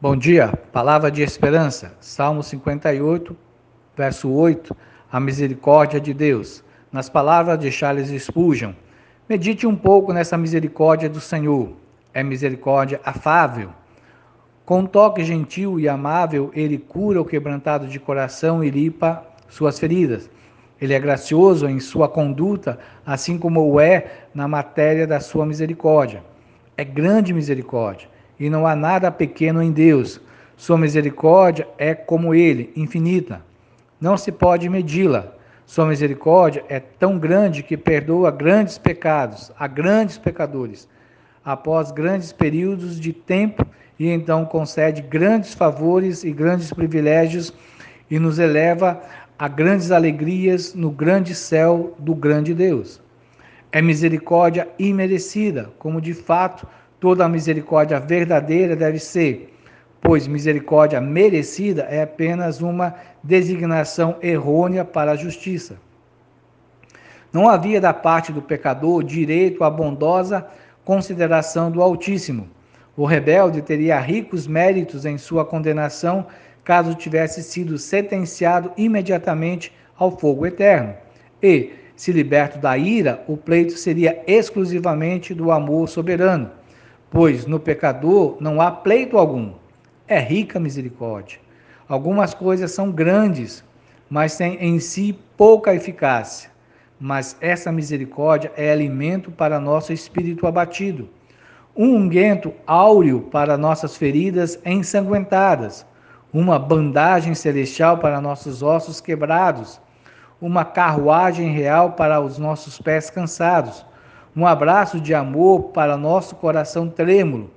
Bom dia, palavra de esperança, Salmo 58, verso 8, a misericórdia de Deus. Nas palavras de Charles Spurgeon, medite um pouco nessa misericórdia do Senhor. É misericórdia afável. Com um toque gentil e amável, ele cura o quebrantado de coração e limpa suas feridas. Ele é gracioso em sua conduta, assim como o é na matéria da sua misericórdia. É grande misericórdia e não há nada pequeno em Deus. Sua misericórdia é como ele, infinita. Não se pode medi-la. Sua misericórdia é tão grande que perdoa grandes pecados a grandes pecadores, após grandes períodos de tempo, e então concede grandes favores e grandes privilégios e nos eleva a grandes alegrias no grande céu do grande Deus. É misericórdia imerecida, como de fato Toda a misericórdia verdadeira deve ser, pois misericórdia merecida é apenas uma designação errônea para a justiça. Não havia da parte do pecador direito à bondosa consideração do Altíssimo. O rebelde teria ricos méritos em sua condenação caso tivesse sido sentenciado imediatamente ao fogo eterno. E, se liberto da ira, o pleito seria exclusivamente do amor soberano pois no pecador não há pleito algum. É rica misericórdia. Algumas coisas são grandes, mas têm em si pouca eficácia. Mas essa misericórdia é alimento para nosso espírito abatido, um unguento áureo para nossas feridas ensanguentadas, uma bandagem celestial para nossos ossos quebrados, uma carruagem real para os nossos pés cansados, um abraço de amor para nosso coração trêmulo.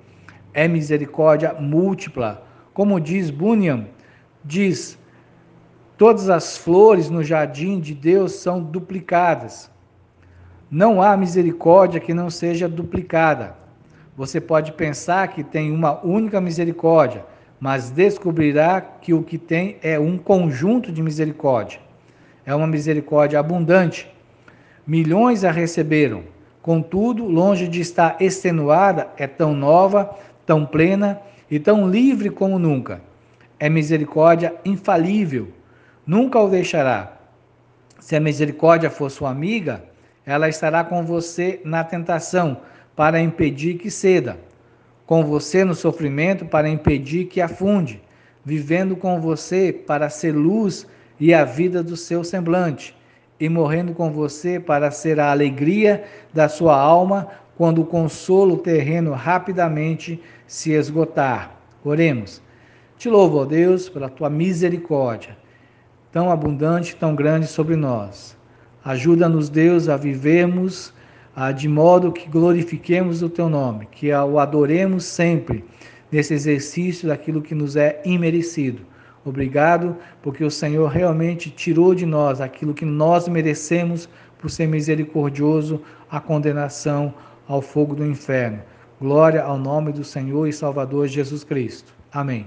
É misericórdia múltipla. Como diz Bunyan, diz: todas as flores no jardim de Deus são duplicadas. Não há misericórdia que não seja duplicada. Você pode pensar que tem uma única misericórdia, mas descobrirá que o que tem é um conjunto de misericórdia. É uma misericórdia abundante. Milhões a receberam, Contudo, longe de estar extenuada, é tão nova, tão plena e tão livre como nunca. É misericórdia infalível, nunca o deixará. Se a misericórdia for sua amiga, ela estará com você na tentação para impedir que ceda, com você no sofrimento para impedir que afunde, vivendo com você para ser luz e a vida do seu semblante e morrendo com você para ser a alegria da sua alma quando o consolo terreno rapidamente se esgotar. Oremos. Te louvo, ó Deus, pela tua misericórdia, tão abundante, tão grande sobre nós. Ajuda-nos, Deus, a vivermos de modo que glorifiquemos o teu nome, que o adoremos sempre nesse exercício daquilo que nos é imerecido. Obrigado, porque o Senhor realmente tirou de nós aquilo que nós merecemos por ser misericordioso, a condenação ao fogo do inferno. Glória ao nome do Senhor e Salvador Jesus Cristo. Amém.